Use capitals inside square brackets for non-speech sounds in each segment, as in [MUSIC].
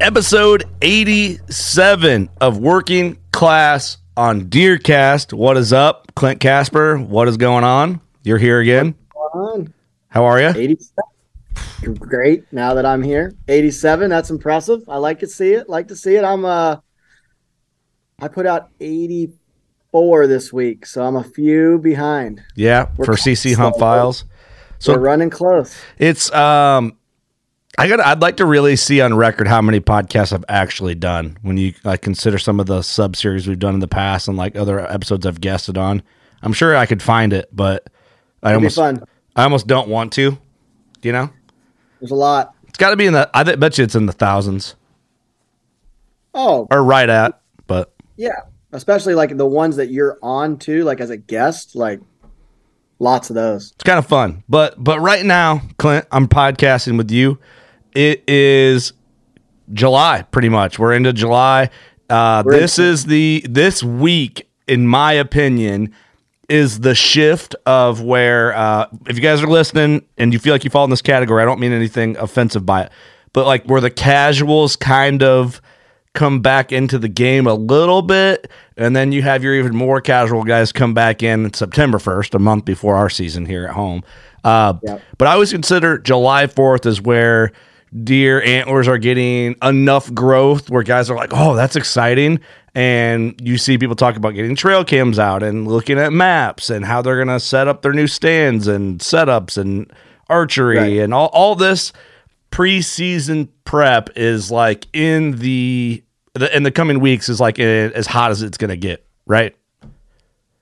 Episode 87 of Working Class on DeerCast. What is up, Clint Casper? What is going on? You're here again. How are you? 87. Great. Now that I'm here, 87. That's impressive. I like to see it. Like to see it. I'm uh, I put out 84 this week, so I'm a few behind. Yeah, We're for CC Hump. Files. So So we're running close. it's um I got I'd like to really see on record how many podcasts I've actually done when you like consider some of the sub series we've done in the past and like other episodes I've guested on. I'm sure I could find it, but I be almost. I almost don't want to. You know? There's a lot. It's got to be in the I bet you it's in the thousands Oh, or right at, but yeah. Especially like the ones that you're on to, like as a guest, like lots of those. it's kind of fun. But but right now, Clint, I'm podcasting with you. It is July, pretty much. We're into July. Uh, We're this into- is the this week, in my opinion, is the shift of where uh, if you guys are listening and you feel like you fall in this category, I don't mean anything offensive by it, but like where the casuals kind of come back into the game a little bit, and then you have your even more casual guys come back in September first, a month before our season here at home. Uh, Yep. But I always consider July fourth is where deer antlers are getting enough growth where guys are like, oh, that's exciting. And you see people talk about getting trail cams out and looking at maps and how they're going to set up their new stands and setups and archery Right. and all, all this preseason prep is like in the, the in the coming weeks is like eh, as hot as it's going to get, right?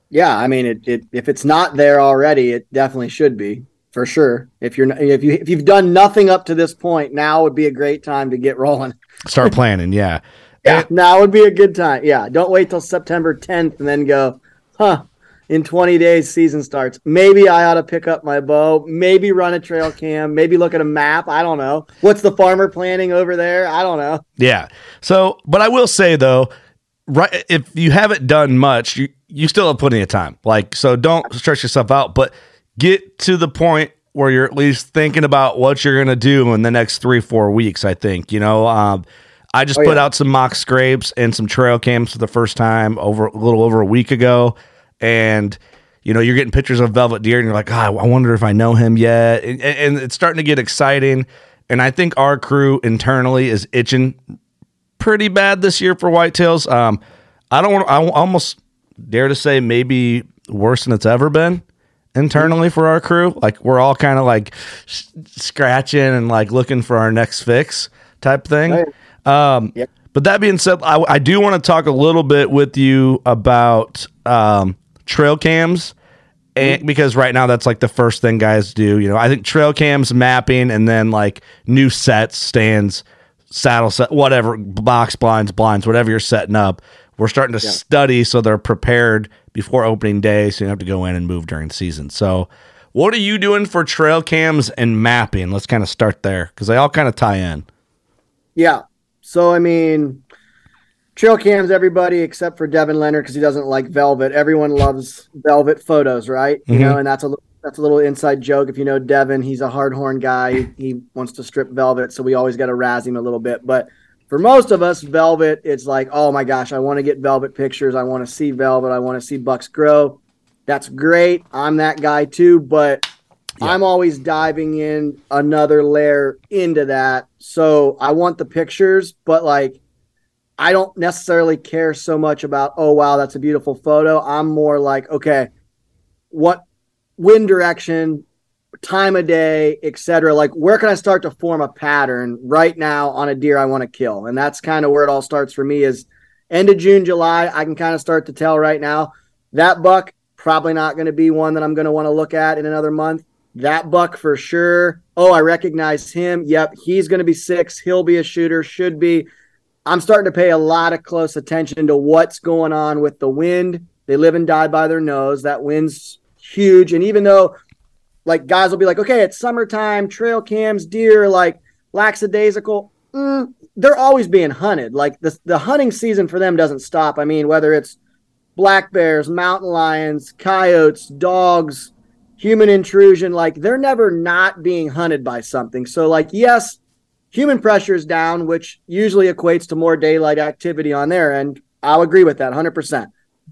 Yeah, I mean, it, it if it's not there already, it definitely should be for sure. If you're if you if you've done nothing up to this point, now would be a great time to get rolling. Start planning, yeah. [LAUGHS] Yeah, now would be a good time. Yeah, don't wait till September 10th and then go, huh? In 20 days, season starts. Maybe I ought to pick up my bow. Maybe run a trail cam. Maybe look at a map. I don't know. What's the farmer planning over there? I don't know. Yeah. So, but I will say though, right if you haven't done much, you you still have plenty of time. Like, so don't stretch yourself out, but get to the point where you're at least thinking about what you're gonna do in the next three four weeks. I think you know. Um, I just Oh, put yeah. out some mock scrapes and some trail cams for the first time over a little over a week ago, and you know you're getting pictures of velvet deer, and you're like, ah, I wonder if I know him yet, and, and it's starting to get exciting. And I think our crew internally is itching pretty bad this year for whitetails. Um, I don't want. I almost dare to say maybe worse than it's ever been internally for our crew. Like we're all kind of like s- scratching and like looking for our next fix type thing. Right. Um, Yep. But that being said, I, I do want to talk a little bit with you about um, trail cams and because right now that's like the first thing guys do. You know, I think trail cams, mapping, and then like new sets, stands, saddle set, whatever, box blinds, blinds, whatever you're setting up. We're starting to Yeah. study so they're prepared before opening day, so you have to go in and move during season. So, what are you doing for trail cams and mapping? Let's kind of start there because they all kind of tie in. Yeah. So I mean, trail cams, everybody except for Devin Leonard because he doesn't like velvet. Everyone loves velvet photos, right? You Mhm. know, and that's a li- that's a little inside joke. If you know Devin, he's a hardhorn guy. He, he wants to strip velvet, so we always got to razz him a little bit. But for most of us, velvet, it's like, oh my gosh, I want to get velvet pictures. I want to see velvet. I want to see bucks grow. That's great. I'm that guy too, but Yeah. I'm always diving in another layer into that. So I want the pictures, but like I don't necessarily care so much about, oh wow, that's a beautiful photo. I'm more like, okay, what wind direction, time of day, etc. Like where can I start to form a pattern right now on a deer I want to kill? And that's kind of where it all starts for me is end of June, July, I can kind of start to tell right now that buck probably not going to be one that I'm going to want to look at in another month. That buck for sure. Oh, I recognize him. Yep, he's going to be six. He'll be a shooter. Should be. I'm starting to pay a lot of close attention to what's going on with the wind. They live and die by their nose. That wind's huge. And even though, like, guys will be like, okay, it's summertime, trail cams, deer, like lackadaisical, mm, they're always being hunted. Like, the, the hunting season for them doesn't stop. I mean, whether it's black bears, mountain lions, coyotes, dogs, human intrusion, like, they're never not being hunted by something. So, like, yes, human pressure is down, which usually equates to more daylight activity on their end. I'll agree with that 100%.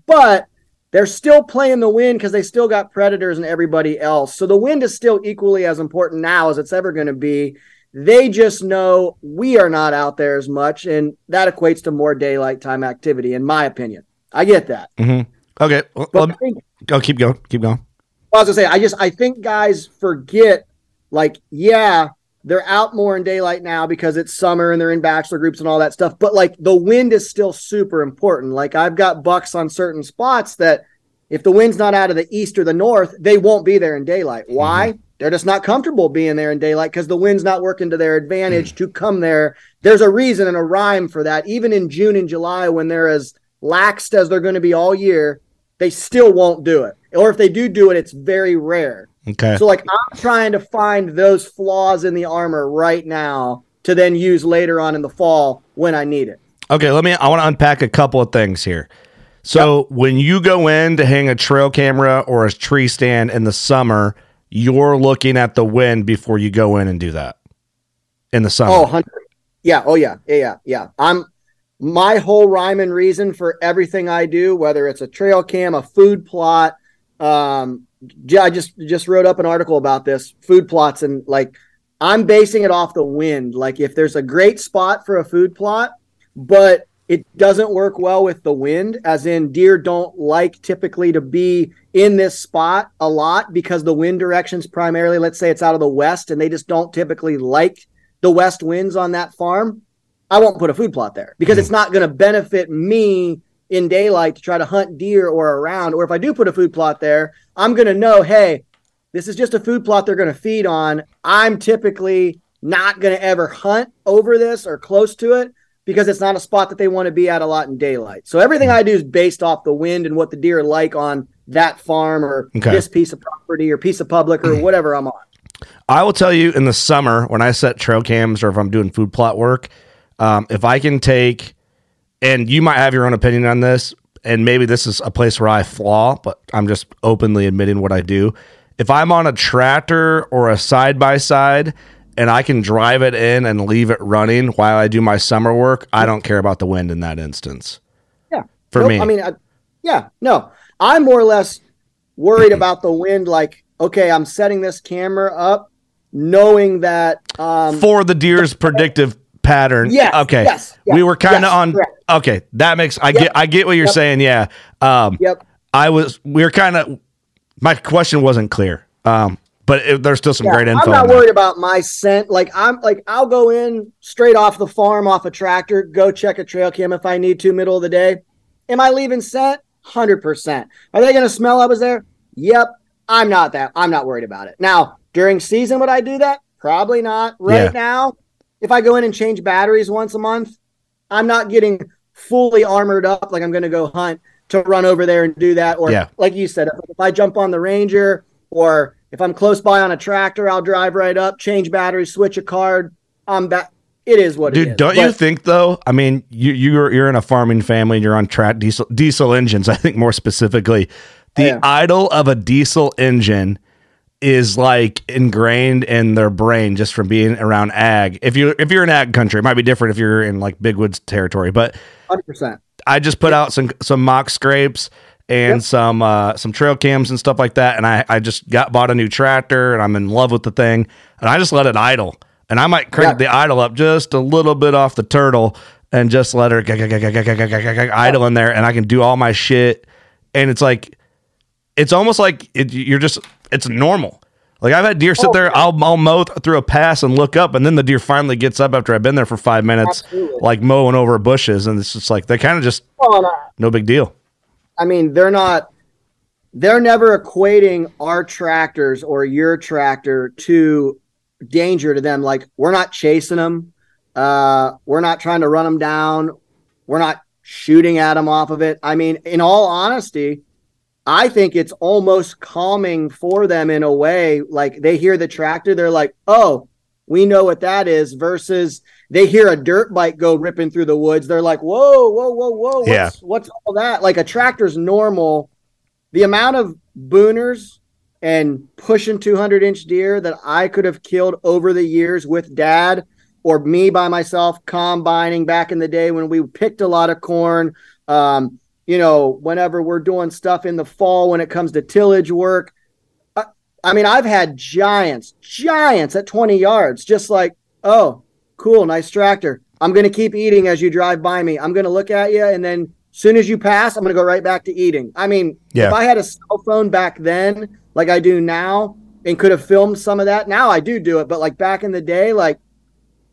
But they're still playing the wind because they still got predators and everybody else. So the wind is still equally as important now as it's ever going to be. They just know we are not out there as much, and that equates to more daylight time activity, in my opinion. I get that. Mm-hmm. Okay, well, But I me- think go. Keep going. Keep going. I was gonna say, I just I think guys forget, like, yeah, they're out more in daylight now because it's summer and they're in bachelor groups and all that stuff. But like the wind is still super important. Like I've got bucks on certain spots that if the wind's not out of the east or the north, they won't be there in daylight. Mm-hmm. Why? They're just not comfortable being there in daylight because the wind's not working to their advantage mm. to come there. There's a reason and a rhyme for that. Even in June and July, when they're as laxed as they're going to be all year, they still won't do it. Or if they do do it, it's very rare. Okay. So like I'm trying to find those flaws in the armor right now to then use later on in the fall when I need it. Okay, let me. I want to unpack a couple of things here. So when you go in to hang a trail camera or a tree stand in the summer, you're looking at the wind before you go in and do that in the summer. Oh, 100. Yeah. Oh, yeah. Yeah. Yeah. Yeah. I'm my whole rhyme and reason for everything I do, whether it's a trail cam, a food plot. Um, j- I just just wrote up an article about this food plots and like I'm basing it off the wind. Like if there's a great spot for a food plot, but it doesn't work well with the wind, as in deer don't like typically to be in this spot a lot because the wind directions primarily, let's say it's out of the west, and they just don't typically like the west winds on that farm. I won't put a food plot there because it's hmm. not going to benefit me in daylight to try to hunt deer or around. Or if I do put a food plot there, I'm going to know, hey, this is just a food plot they're going to feed on. I'm typically not going to ever hunt over this or close to it because it's not a spot that they want to be at a lot in daylight. So everything I do is based off the wind and what the deer like on that farm or Okay. this piece of property or piece of public or whatever I'm on. I will tell you in the summer when I set trail cams or if I'm doing food plot work, um, if I can take, and you might have your own opinion on this, and maybe this is a place where I flaw, but I'm just openly admitting what I do. If I'm on a tractor or a side by side and I can drive it in and leave it running while I do my summer work, I don't care about the wind in that instance. Yeah. For Nope, me. I mean, I, yeah, no, I'm more or less worried [CLEARS THROAT] about the wind. Like, okay, I'm setting this camera up, knowing that. Um, For the deer's [LAUGHS] predictive pattern. Yes, Okay. yes, we were kind of yes, on. correct. Okay. That makes, I Yep, get, I get what you're yep. saying. Yeah. Um, yep. I was we were kind of my question wasn't clear. Um, but it, there's still some Yeah, great info. I'm not worried about my scent. Like I'm like I'll go in straight off the farm, off a tractor, go check a trail cam if I need to, middle of the day. Am I leaving scent? Hundred percent. Are they gonna smell I was there? Yep. I'm not that. I'm not worried about it. Now during season, would I do that? Probably not. Right Yeah. now, if I go in and change batteries once a month, I'm not getting fully armored up like I'm going to go hunt to run over there and do that. Or Yeah. like you said, if I jump on the Ranger or if I'm close by on a tractor, I'll drive right up, change batteries, switch a card. I'm back. It is what it Dude, is. don't you think though? I mean, you you're you're in a farming family and you're on track diesel diesel engines. [LAUGHS] I think more specifically, the Yeah. idle of a diesel engine is like ingrained in their brain just from being around ag. If you if you're in ag country, it might be different if you're in like big woods territory, but 100%. I just put out some some mock scrapes and yep. some uh, some trail cams and stuff like that. And I, I just got bought a new tractor and I'm in love with the thing. And I just let it idle. And I might crank yeah. the idle up just a little bit off the turtle and just let her idle in there. And I can do all my shit. And it's like, it's almost like it, you're just it's normal. Like I've had deer sit Oh, there, yeah. I'll I'll mow th- through a pass and look up, and then the deer finally gets up after I've been there for five minutes, Absolutely. like mowing over bushes, and it's just like they kind of just no. no big deal. I mean, they're not they're never equating our tractors or your tractor to danger to them. Like we're not chasing them. Uh, we're not trying to run them down. We're not shooting at them off of it. I mean, in all honesty, I think it's almost calming for them in a way. Like they hear the tractor, they're like, "Oh, we know what that is." Versus they hear a dirt bike go ripping through the woods, they're like, "Whoa, whoa, whoa, whoa! What's, Yeah. what's all that?" Like a tractor's normal. The amount of booners and pushing 200 inch deer that I could have killed over the years with dad or me by myself combining back in the day when we picked a lot of corn. Um, you know, whenever we're doing stuff in the fall when it comes to tillage work. I, I mean, I've had giants, giants at 20 yards, just like, oh, cool, nice tractor. I'm going to keep eating as you drive by me. I'm going to look at you. And then soon as you pass, I'm going to go right back to eating. I mean, Yeah. if I had a cell phone back then, like I do now, and could have filmed some of that, now I do do it. But like back in the day, like,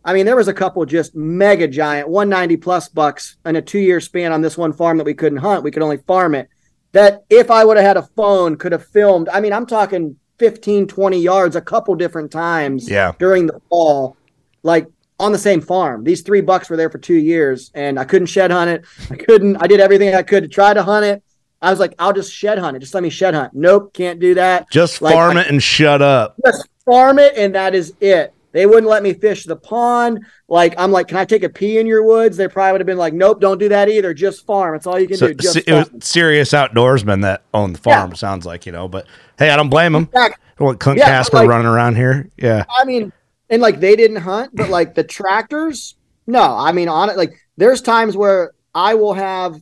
I mean, there was a couple just mega giant 190 plus bucks in a two year span on this one farm that we couldn't hunt. We could only farm it. That if I would have had a phone, could have filmed. I mean, I'm talking 15, 20 yards a couple different times Yeah. during the fall, like on the same farm. These three bucks were there for two years and I couldn't shed hunt it. I couldn't, I did everything I could to try to hunt it. I was like, I'll just shed hunt it. Just let me shed hunt. Nope, can't do that Just Like, farm I- it and shut up. just farm it and that is it. They wouldn't let me fish the pond. Like I'm like, can I take a pee in your woods? They probably would have been like, nope, don't do that either. Just farm. It's all you can So, do. Just it was serious outdoorsmen that own the farm. Yeah. Sounds like you know, but hey, I don't blame them. Back- I want Clint Yeah, Casper like- running around here. Yeah, I mean, and like they didn't hunt, but like the tractors, no. I mean, on it, like there's times where I will have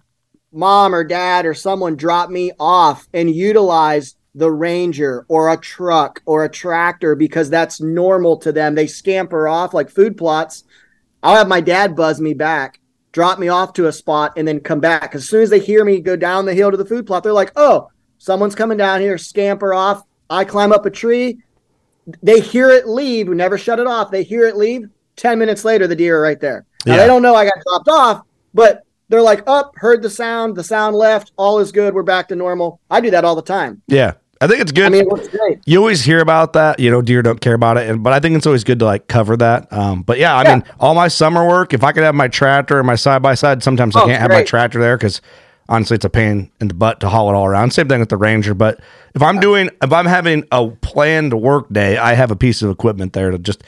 mom or dad or someone drop me off and utilize the ranger or a truck or a tractor because that's normal to them. They scamper off like food plots. I'll have my dad buzz me back, drop me off to a spot, and then come back. As soon as they hear me go down the hill to the food plot, they're like, "Oh, someone's coming down here." Scamper off. I climb up a tree. They hear it leave. We never shut it off. They hear it leave. Ten minutes later, the deer are right there. Now Yeah. they don't know I got dropped off, but they're like, "Up, heard the sound. The sound left. All is good. We're back to normal." I do that all the time. yeah. I think it's good. I mean, it great. you always hear about that, you know, deer don't care about it, and but I think it's always good to like cover that. Um, but yeah, I Yeah. mean, all my summer work, if I could have my tractor and my side by side, sometimes I Oh, can't have my tractor there because honestly, it's a pain in the butt to haul it all around. Same thing with the Ranger, but if I'm doing, if I'm having a planned work day, I have a piece of equipment there to just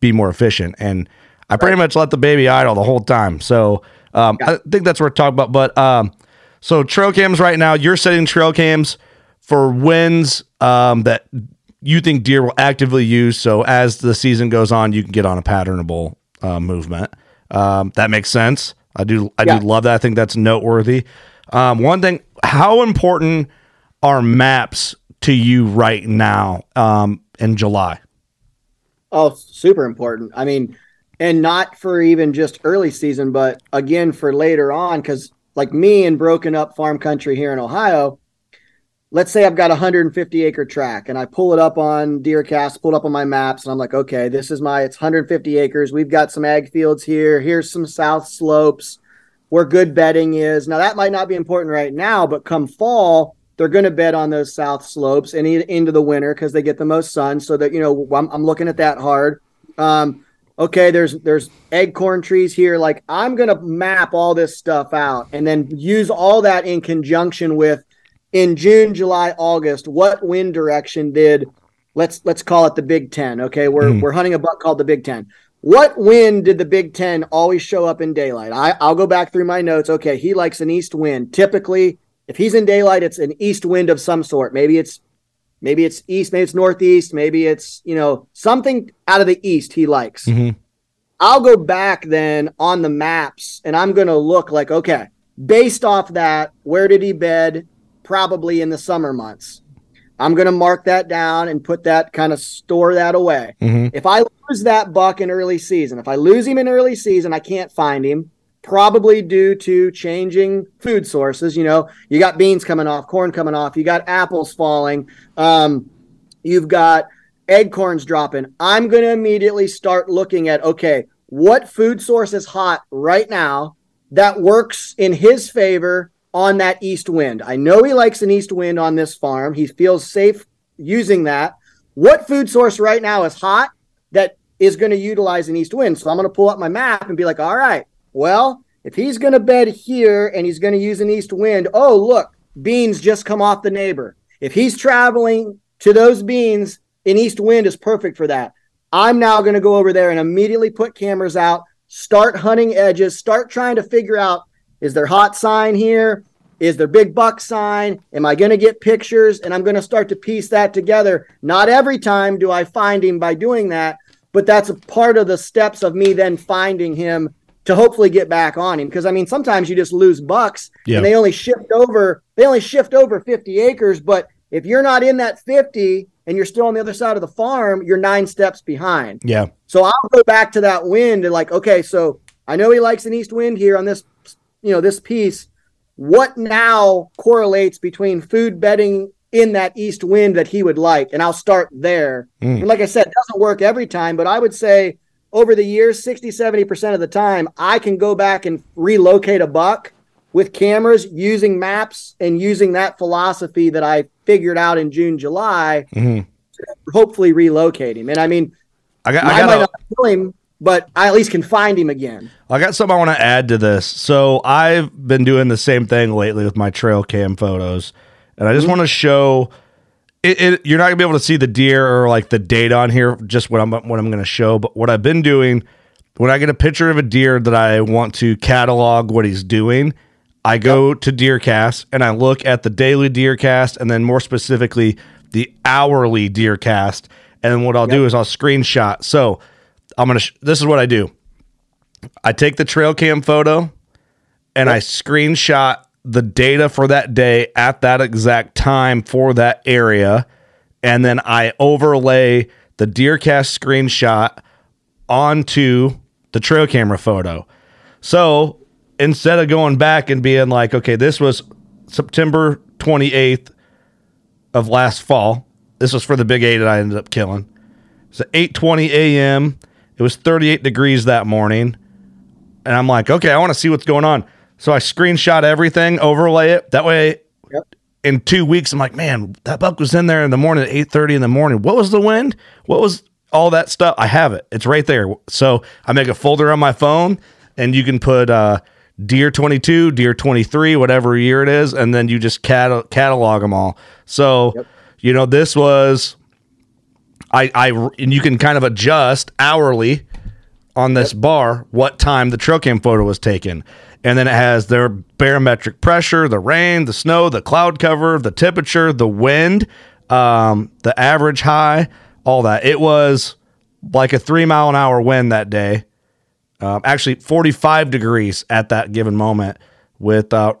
be more efficient, and I pretty much let the baby idle the whole time. So um, I think that's worth talking about. But um, so trail cams right now, you're setting trail cams for wins um, that you think deer will actively use. So as the season goes on, you can get on a patternable uh, movement. Um, that makes sense. I do. I Yeah. do love that. I think that's noteworthy. Um, one thing: how important are maps to you right now um, in July? Oh, super important. I mean, and not for even just early season, but again for later on. Because like me in broken up farm country here in Ohio, let's say I've got a 150 acre track and I pull it up on DeerCast, pull it up on my maps, and I'm like, okay, this is my it's 150 acres. We've got some ag fields here. Here's some south slopes where good bedding is. Now that might not be important right now, but come fall, they're going to bed on those south slopes and into the winter because they get the most sun. So that you know, I'm, I'm looking at that hard. Um, okay, there's there's acorn trees here. Like I'm going to map all this stuff out and then use all that in conjunction with in June, July, August. What wind direction did let's let's call it the Big Ten? Okay, we're mm. we're hunting a buck called the Big Ten. What wind did the Big Ten always show up in daylight? I, I'll go back through my notes. Okay, he likes an east wind. Typically, if he's in daylight, it's an east wind of some sort. Maybe it's maybe it's east, maybe it's northeast, maybe it's you know something out of the east he likes. Mm-hmm. I'll go back then on the maps and I'm going to look like okay, based off that, where did he bed? Probably in the summer months. I'm going to mark that down and put that kind of store that away. Mm-hmm. If I lose that buck in early season, if I lose him in early season, I can't find him probably due to changing food sources. You know, you got beans coming off, corn coming off, you got apples falling, um, you've got acorns dropping. I'm going to immediately start looking at okay, what food source is hot right now that works in his favor on that east wind. I know he likes an east wind on this farm. He feels safe using that. What food source right now is hot that is going to utilize an east wind? So I'm going to pull up my map and be like, all right, well, if he's going to bed here and he's going to use an east wind, oh, look, beans just come off the neighbor. If he's traveling to those beans, an east wind is perfect for that. I'm now going to go over there and immediately put cameras out, start hunting edges, start trying to figure out is there hot sign here? Is there big buck sign? Am I going to get pictures? And I'm going to start to piece that together. Not every time do I find him by doing that, but that's a part of the steps of me then finding him to hopefully get back on him. Because I mean, sometimes you just lose bucks and they only shift over, they only shift over 50 acres. But if you're not in that 50 and you're still on the other side of the farm, you're nine steps behind. Yeah. So I'll go back to that wind and like, okay, so I know he likes an east wind here on this, you know, this piece. What now correlates between food bedding in that east wind that he would like? And I'll start there. Mm. And like I said, it doesn't work every time, but I would say over the years, 60, 70% of the time, I can go back and relocate a buck with cameras using maps and using that philosophy that I figured out in June, July, mm-hmm. hopefully relocate him. And I mean, I, got, I, I might not kill him, but I at least can find him again. I got something I want to add to this. So I've been doing the same thing lately with my trail cam photos, and I just mm-hmm. want to show – it, it, you're not gonna be able to see the deer or like the date on here, just what I'm what I'm gonna show. But what I've been doing when I get a picture of a deer that I want to catalog what he's doing, I go yep. to DeerCast and I look at the daily DeerCast and then more specifically the hourly DeerCast. And what I'll yep. do is I'll screenshot. So I'm gonna. Sh- this is what I do. I take the trail cam photo and. I screenshot the data for that day at that exact time for that area. And then I overlay the DeerCast screenshot onto the trail camera photo. So instead of going back and being like, okay, this was September 28th of last fall. This was for the big eight that I ended up killing. At 8:20 a.m. It was 38 degrees that morning. And I'm like, okay, I want to see what's going on. So I screenshot everything, overlay it. That way, yep. in two weeks, I'm like, man, that buck was in there in the morning at 8:30 in the morning. What was the wind? What was all that stuff? I have it. It's right there. So I make a folder on my phone, and you can put uh, deer 22, deer 23, whatever year it is, and then you just cat- catalog them all. So, yep. you know, this was. I, I and you can kind of adjust hourly on this yep. bar what time the trail cam photo was taken and then it has their barometric pressure, the rain, the snow, the cloud cover, the temperature, the wind, um, the average high, all that. It was like a three mile an hour wind that day. Um, actually, 45 degrees at that given moment with uh,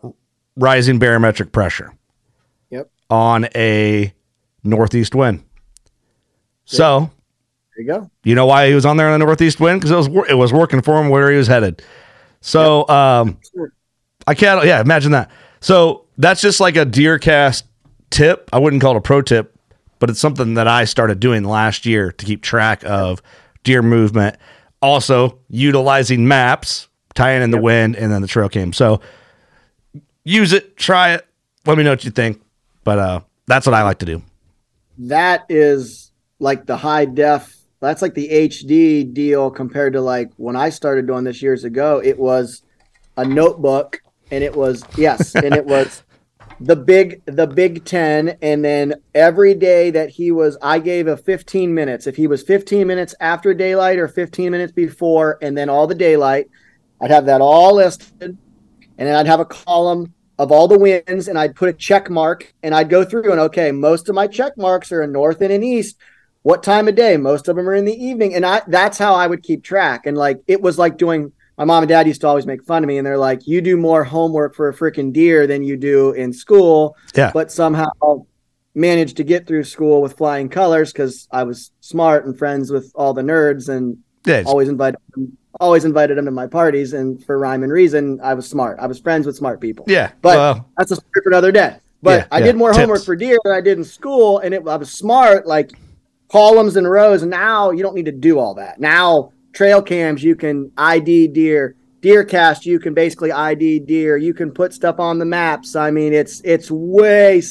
rising barometric pressure. Yep. On a northeast wind. So, there you go. You know why he was on there in the northeast wind? Because it was it was working for him where he was headed. So um, I can't. Yeah, imagine that. So that's just like a DeerCast tip. I wouldn't call it a pro tip, but it's something that I started doing last year to keep track of deer movement. Also utilizing maps, tying in the yep. wind, and then the trail cam. So use it, try it. Let me know what you think. But uh, that's what I like to do. That is like the high def. That's like the HD deal compared to like when I started doing this years ago. It was a notebook, and it was yes, and it was the big the Big Ten, and then every day that he was, I gave a 15 minutes. If he was 15 minutes after daylight or 15 minutes before, and then all the daylight, I'd have that all listed, and then I'd have a column of all the wins, and I'd put a check mark, and I'd go through and okay, most of my check marks are in north and in east. What time of day? Most of them are in the evening, and I that's how I would keep track. And like it was like doing my mom and dad used to always make fun of me and they're like you do more homework for a freaking deer than you do in school Yeah. but somehow managed to get through school with flying colors because i was smart and friends with all the nerds and Yeah, always invited them, always invited them to my parties and for rhyme and reason i was smart i was friends with smart people yeah. but well, that's a story for another day. But Yeah, I yeah. did more Tips. homework for deer than I did in school, and it, I was smart, like columns and rows. And now you don't need to do all that. Now trail cams, you can ID deer. DeerCast, you can basically ID deer. You can put stuff on the maps. I mean, it's it's way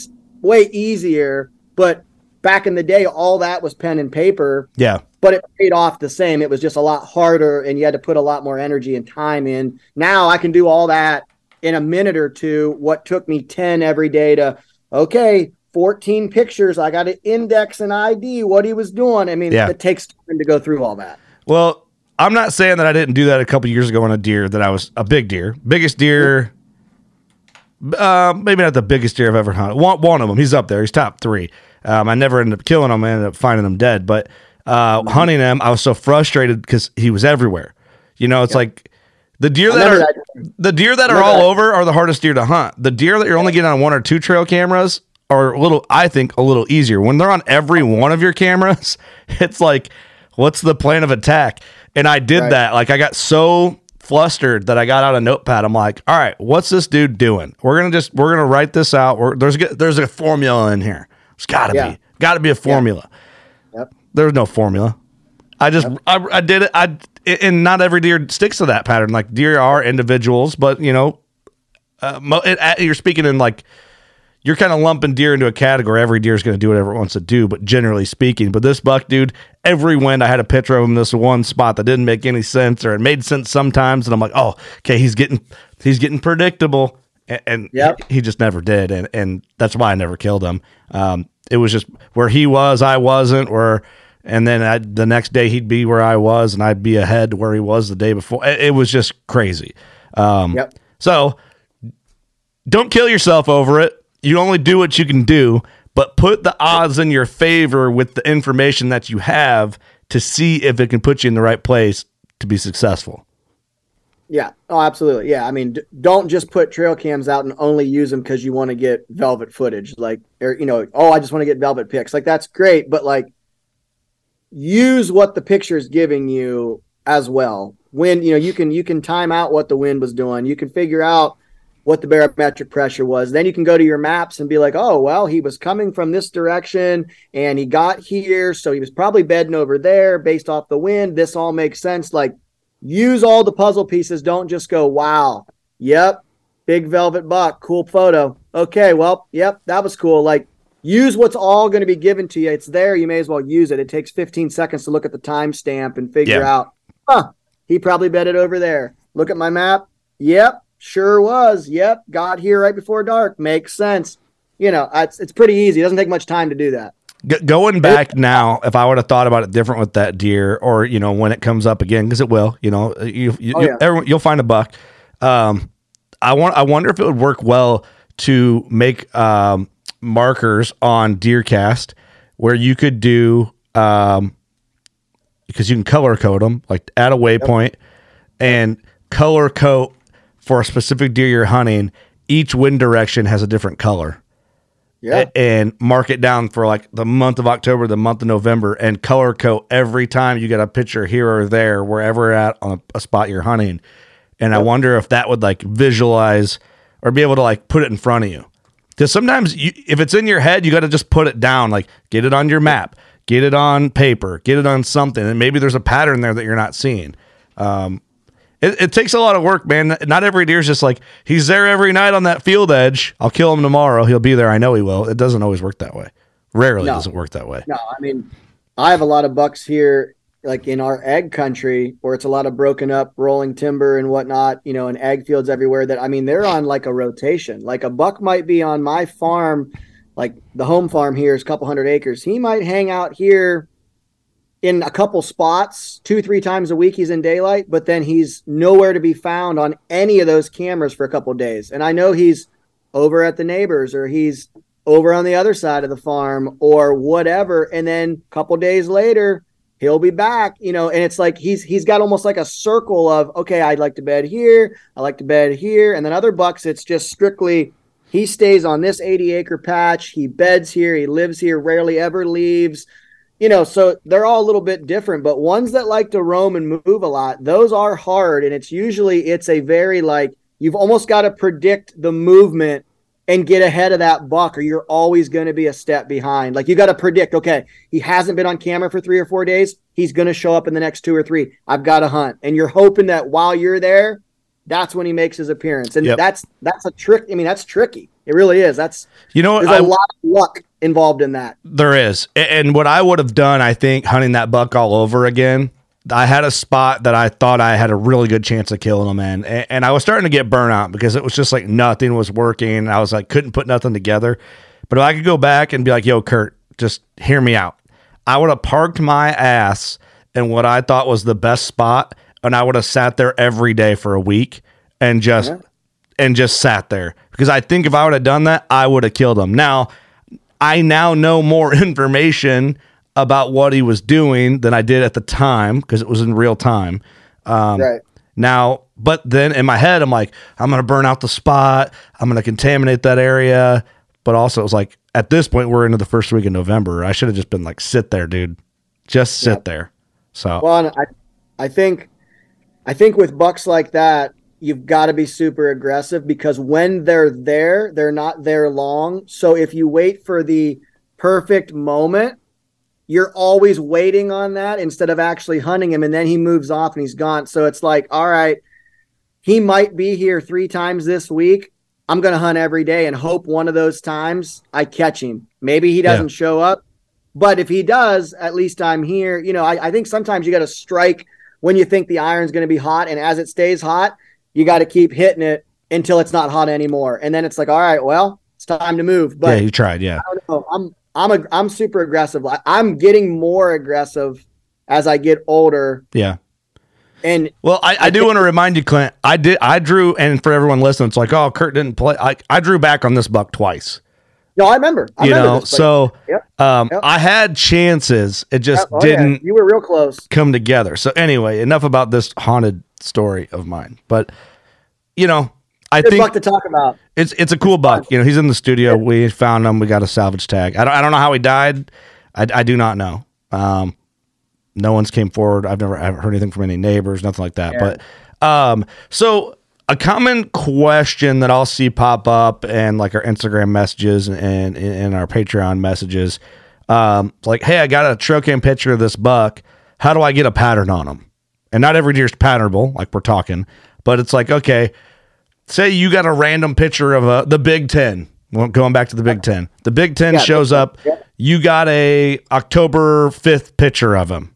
way easier. But back in the day, all that was pen and paper yeah. but it paid off the same. It was just a lot harder and you had to put a lot more energy and time in. Now I can do all that in a minute or two. What took me 10 every day to, okay, 14 pictures. I got to index and ID what he was doing. I mean, Yeah. it takes time to go through all that. Well, I'm not saying that I didn't do that a couple years ago on a deer that I was a big deer, biggest deer. Uh, maybe not the biggest deer I've ever hunted. One, one of them, he's up there. He's top three. Um, I never ended up killing him. I ended up finding him dead. But uh, hunting him, I was so frustrated because he was everywhere. You know, it's like the deer that are that. the deer that are all that. over are the hardest deer to hunt. The deer that you're only getting on one or two trail cameras are a little, I think, a little easier. When they're on every one of your cameras, [LAUGHS] it's like, what's the plan of attack? And I did Right. that. Like I got so flustered that I got out a notepad. I'm like, all right, what's this dude doing? We're gonna just we're gonna write this out. We're, there's a- there's a formula in here. It's got to Yeah. be got to be a formula. Yep. There's no formula. I just I, I did it. I and not every deer sticks to that pattern. Like deer are individuals, but you know, uh, mo- it, uh, you're speaking in like you're kind of lumping deer into a category. Every deer is going to do whatever it wants to do, but generally speaking, but this buck, dude, every wind I had a picture of him in this one spot that didn't make any sense, or it made sense sometimes, and I'm like, oh, okay, he's getting he's getting predictable, and, and Yep. he, he just never did, and and that's why I never killed him. Um, it was just where he was, I wasn't, where. And then I, the next day he'd be where I was, and I'd be ahead to where he was the day before. It, it was just crazy. Um, Yep. So don't kill yourself over it. You only do what you can do, but put the odds in your favor with the information that you have to see if it can put you in the right place to be successful. Yeah. Oh, absolutely. Yeah. I mean, d- don't just put trail cams out and only use them because you want to get velvet footage. Like, or, you know, oh, I just want to get velvet pics. Like, that's great. But like, use what the picture is giving you as well. When, you know, you can, you can time out what the wind was doing. You can figure out what the barometric pressure was. Then you can go to your maps and be like, oh, well, he was coming from this direction and he got here. So he was probably bedding over there based off the wind. This all makes sense. Like, use all the puzzle pieces. Don't just go, wow, yep, big velvet buck, cool photo. Okay, well, yep, that was cool. Like, use what's all going to be given to you. It's there. You may as well use it. It takes 15 seconds to look at the timestamp and figure Yeah. out, huh, he probably bedded over there. Look at my map. Yep, sure was. Yep, got here right before dark. Makes sense. You know, it's, it's prety easy. It doesn't take much time to do that. G- going back now, if I would have thought about it different with that deer, or you know, when it comes up again, because it will, you know, you, you, Oh, you- yeah. everyone, you'll find a buck. Um, I want, I wonder if it would work well to make um, markers on DeerCast where you could do, um, because you can color code them, like add a waypoint and color code for a specific deer you're hunting. Each wind direction has a different color Yeah. a- and mark it down for like the month of October, the month of November, and color code every time you get a picture here or there, wherever at on a, a spot you're hunting. And I wonder if that would like visualize or be able to like put it in front of you. Because sometimes you, if it's in your head, you got to just put it down, like get it on your map, get it on paper, get it on something, and maybe there's a pattern there that you're not seeing. Um, it, it takes a lot of work, man. Not every deer's just like he's there every night on that field edge. I'll kill him tomorrow. He'll be there. I know he will. It doesn't always work that way. Rarely No. does it work that way. No, I mean, I have a lot of bucks here, like in our ag country, where it's a lot of broken up rolling timber and whatnot, you know, and ag fields everywhere. That I mean, they're on like a rotation. Like a buck might be on my farm, like the home farm here is a couple hundred acres. He might hang out here in a couple spots, two, three times a week. He's in daylight, but then he's nowhere to be found on any of those cameras for a couple days. And I know he's over at the neighbors or he's over on the other side of the farm or whatever and then a couple days later he'll be back you know and it's like he's he's got almost like a circle of okay i'd like to bed here i like to bed here and then other bucks it's just strictly he stays on this 80 acre patch he beds here he lives here rarely ever leaves you know so they're all a little bit different but ones that like to roam and move a lot those are hard and it's usually it's a very like you've almost got to predict the movement and get ahead of that buck or you're always going to be a step behind. Like you got to predict okay he hasn't been on camera for three or four days he's going to show up in the next two or three i've got to hunt. And you're hoping that while you're there that's when he makes his appearance. And Yep. that's that's a trick i mean that's tricky it really is that's You know there's I- a lot of luck involved in that There is. And what I would have done, I think, hunting that buck all over again, I had a spot that I thought I had a really good chance of killing him in. A- And I was starting to get burnout because it was just like nothing was working. I was like, couldn't put nothing together. But if I could go back and be like, yo, Curt, just hear me out. I would have parked my ass in what I thought was the best spot. And I would have sat there every day for a week and just and just sat there because I think if I would have done that, I would have killed him. Now, I now know more [LAUGHS] information about what he was doing than I did at the time because it was in real time. Um, right Now, but then in my head, I'm like, I'm going to burn out the spot. I'm going to contaminate that area. But also, it was like, at this point, we're into the first week of November. I should have just been like, sit there, dude. Just sit there. So, Well, I, I think, I think with bucks like that, you've got to be super aggressive because when they're there, they're not there long. So if you wait for the perfect moment, you're always waiting on that instead of actually hunting him, and then he moves off and he's gone. So it's like, all right, he might be here three times this week. I'm going to hunt every day and hope one of those times I catch him. Maybe he doesn't show up, but if he does, at least I'm here. You know, I, I think sometimes you got to strike when you think the iron's going to be hot, and as it stays hot, you got to keep hitting it until it's not hot anymore. And then it's like, all right, well, it's time to move. yeah, But you tried. Yeah. I don't know. I'm I'm a, I'm super aggressive. I- I'm getting more aggressive as I get older, Yeah. and Well, I, I, do think- want to remind you, Clint. I did. I drew, and for everyone listening, it's like, oh, Curt didn't play. I, I drew back on this buck twice. No, I remember. I you remember know, so Yep. um, Yep. I had chances. It just oh, didn't you were real close. come together. So anyway, enough about this haunted story of mine. But you know, I Good think to talk about. it's it's a cool buck. You know, he's in the studio. We found him. We got a salvage tag. I don't I don't know how he died. I, I do not know. Um, no one's came forward. I've never I haven't heard anything from any neighbors, nothing like that. But um, so a common question that I'll see pop up and like our Instagram messages and and our Patreon messages, um, like, hey, I got a trail picture of this buck. How do I get a pattern on him? And not every deer's patternable, like we're talking, but it's like, okay, say you got a random picture of a, the Big Ten. Well, going back to the Big Ten, the Big Ten Yeah, shows up. yeah. You got a October fifth picture of him,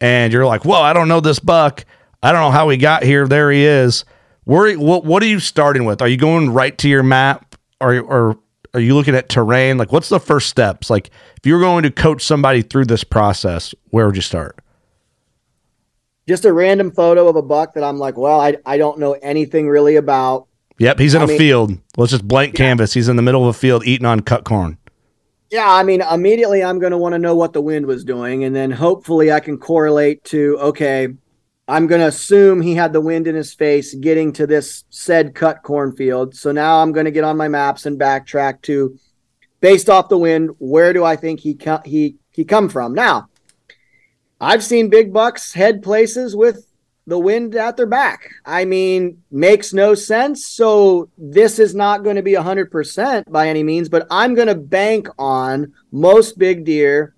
and you're like, "Whoa, I don't know this buck. I don't know how he got here. There he is." Where what what are you starting with? Are you going right to your map, or or are you looking at terrain? Like, what's the first steps? Like, if you were going to coach somebody through this process, where would you start? Just a random photo of a buck that I'm like, well, I I don't know anything really about. Yep, he's in I a mean- field. Well, it's just blank canvas. He's in the middle of a field eating on cut corn. Yeah, I mean, immediately I'm going to want to know what the wind was doing, and then hopefully I can correlate to okay, I'm going to assume he had the wind in his face getting to this said cut cornfield. So now I'm going to get on my maps and backtrack to, based off the wind, where do I think he co- he he come from? Now, I've seen big bucks head places with the wind at their back. I mean, makes no sense. So this is not going to be 100% by any means, but I'm going to bank on most big deer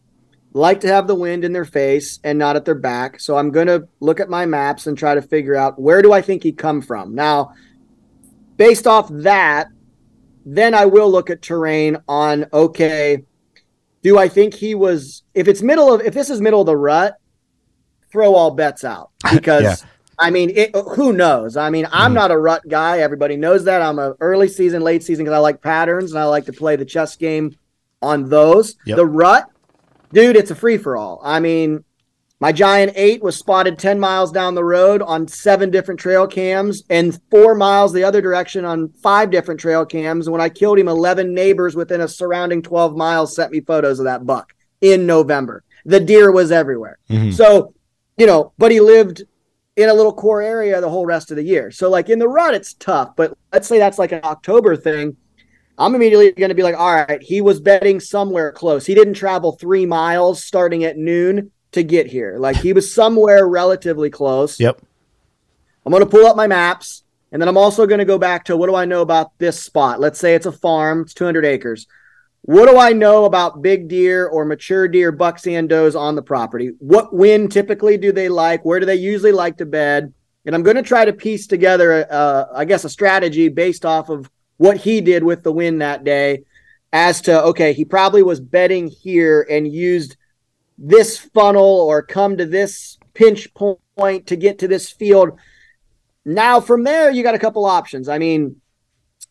like to have the wind in their face and not at their back. So I'm going to look at my maps and try to figure out where do I think he come from. Now, based off that, then I will look at terrain on okay, do I think he was if it's middle of if this is middle of the rut, throw all bets out [LAUGHS] because yeah. I mean, it, who knows? I mean, I'm mm. not a rut guy. Everybody knows that. I'm a early season, late season because I like patterns and I like to play the chess game on those. Yep. The rut, dude, it's a free for all. I mean, my giant eight was spotted 10 miles down the road on seven different trail cams and four miles the other direction on five different trail cams. When I killed him, 11 neighbors within a surrounding 12 miles sent me photos of that buck in November. The deer was everywhere. Mm-hmm. So, you know, but he lived in a little core area the whole rest of the year. So like in the rut, it's tough. But let's say that's like an October thing. I'm immediately going to be like, all right, he was bedding somewhere close. He didn't travel three miles starting at noon to get here. Like he was somewhere relatively close. Yep. I'm going to pull up my maps. And then I'm also going to go back to what do I know about this spot? Let's say it's a farm, it's 200 acres. What do I know about big deer or mature deer, bucks and does on the property? What wind typically do they like? Where do they usually like to bed? And I'm going to try to piece together, uh, I guess, a strategy based off of what he did with the wind that day as to, okay, he probably was bedding here and used this funnel or come to this pinch point to get to this field. Now, from there, you got a couple options. I mean,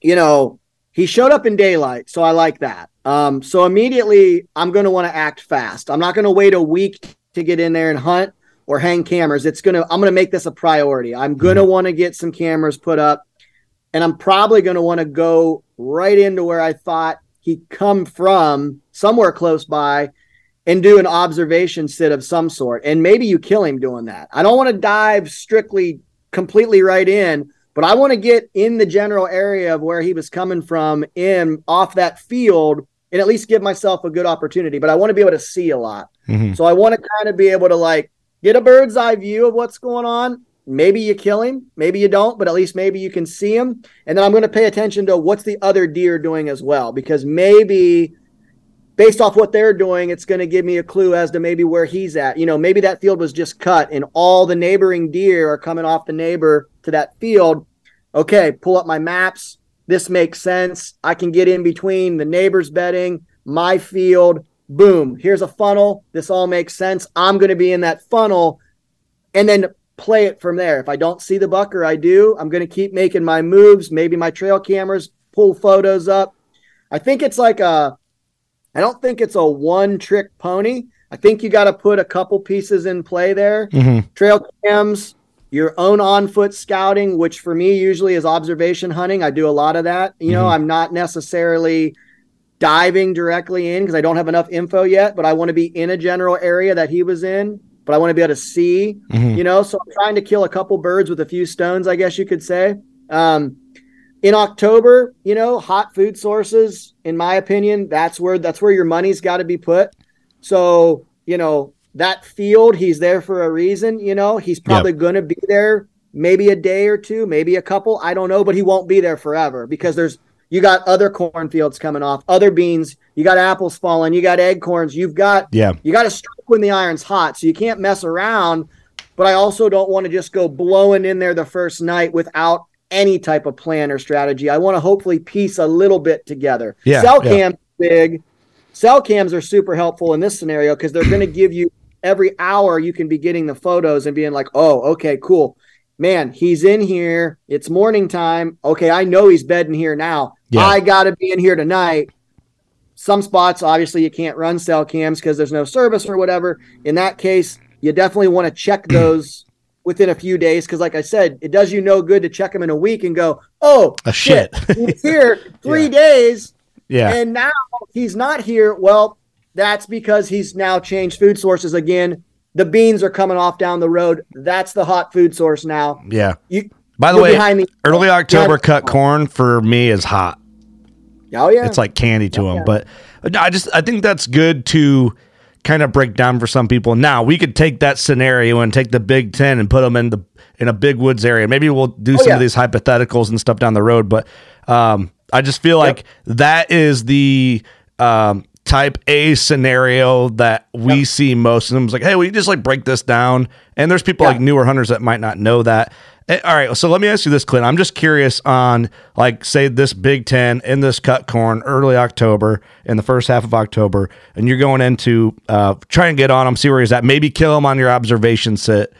you know, he showed up in daylight, so I like that. Um, so immediately I'm going to want to act fast. I'm not going to wait a week to get in there and hunt or hang cameras. It's going to, I'm going to make this a priority. I'm going to mm-hmm. want to get some cameras put up and I'm probably going to want to go right into where I thought he come from somewhere close by and do an observation sit of some sort. And maybe you kill him doing that. I don't want to dive strictly completely right in, but I want to get in the general area of where he was coming from in off that field and at least give myself a good opportunity. But I want to be able to see a lot. Mm-hmm. So I want to kind of be able to like get a bird's eye view of what's going on. Maybe you kill him, maybe you don't, but at least maybe you can see him. And then I'm going to pay attention to what's the other deer doing as well, because maybe based off what they're doing, it's going to give me a clue as to maybe where he's at. You know, maybe that field was just cut and all the neighboring deer are coming off the neighbor to that field. Okay, pull up my maps, this makes sense. I can get in between the neighbor's bedding, my field. Boom. Here's a funnel. This all makes sense. I'm going to be in that funnel and then play it from there. If I don't see the buck or I do, I'm going to keep making my moves. Maybe my trail cameras pull photos up. I think it's like a, I don't think it's a one trick pony. I think you got to put a couple pieces in play there. Mm-hmm. Trail cams, your own on foot scouting, which for me usually is observation hunting. I do a lot of that. You mm-hmm. know, I'm not necessarily diving directly in because I don't have enough info yet, but I want to be in a general area that he was in, but I want to be able to see, mm-hmm. you know, so I'm trying to kill a couple birds with a few stones, I guess you could say. Um, in October, you know, hot food sources, in my opinion, that's where that's where your money's got to be put. So, you know, that field, he's there for a reason. You know, he's probably yep. going to be there maybe a day or two, maybe a couple. I don't know, but he won't be there forever because there's you got other cornfields coming off, other beans, you got apples falling, you got acorns, you've got yeah, you got to strike when the iron's hot, so you can't mess around. But I also don't want to just go blowing in there the first night without any type of plan or strategy. I want to hopefully piece a little bit together. Yeah, cell cams yeah. big. Cell cams are super helpful in this scenario because they're going to give you every hour you can be getting the photos and being like, oh, okay, cool. Man, he's in here. It's morning time. Okay, I know he's bedding here now. Yeah. I got to be in here tonight. Some spots, obviously, you can't run cell cams because there's no service or whatever. In that case, you definitely want to check [CLEARS THROAT] those within a few days because, like I said, it does you no good to check them in a week and go, oh, a shit, shit. [LAUGHS] he's here [LAUGHS] three yeah. days. Yeah. And now he's not here. Well, that's because he's now changed food sources again. The beans are coming off down the road. That's the hot food source now. Yeah. You, By the way, the, early October cut corn for me is hot. Oh yeah, it's like candy to oh, them. But I just I think that's good to kind of break down for some people. Now we could take that scenario and take the Big Ten and put them in the in a big woods area. Maybe we'll do oh, some yeah. of these hypotheticals and stuff down the road. But um, I just feel yep. like that is the um, type A scenario that we yep. see most of them. It's like, hey, we just like break this down. And there's people like newer hunters that might not know that. Eh, all right, so let me ask you this, Clint. I'm just curious on like say this Big Ten in this cut corn early October in the first half of October, and you're going into uh, try and get on him, see where he's at, maybe kill him on your observation sit.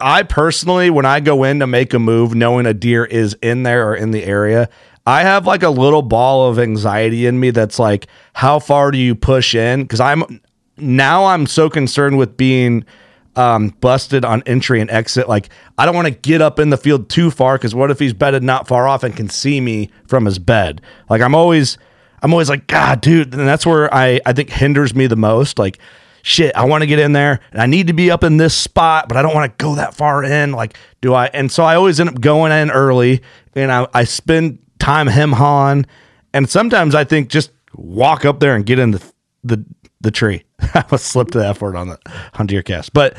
I personally, when I go in to make a move, knowing a deer is in there or in the area, I have like a little ball of anxiety in me that's like, how far do you push in? Because I'm now I'm so concerned with being um, busted on entry and exit. Like, I don't want to get up in the field too far because what if he's bedded not far off and can see me from his bed? Like, I'm always, I'm always like, God, dude. And that's where I, I think hinders me the most. Like, shit, I want to get in there and I need to be up in this spot, but I don't want to go that far in. Like, do I? And so I always end up going in early and I, I spend time hem hawing. And sometimes I think just walk up there and get in the, the, the tree. [LAUGHS] I was slipped the F word on the on cast. But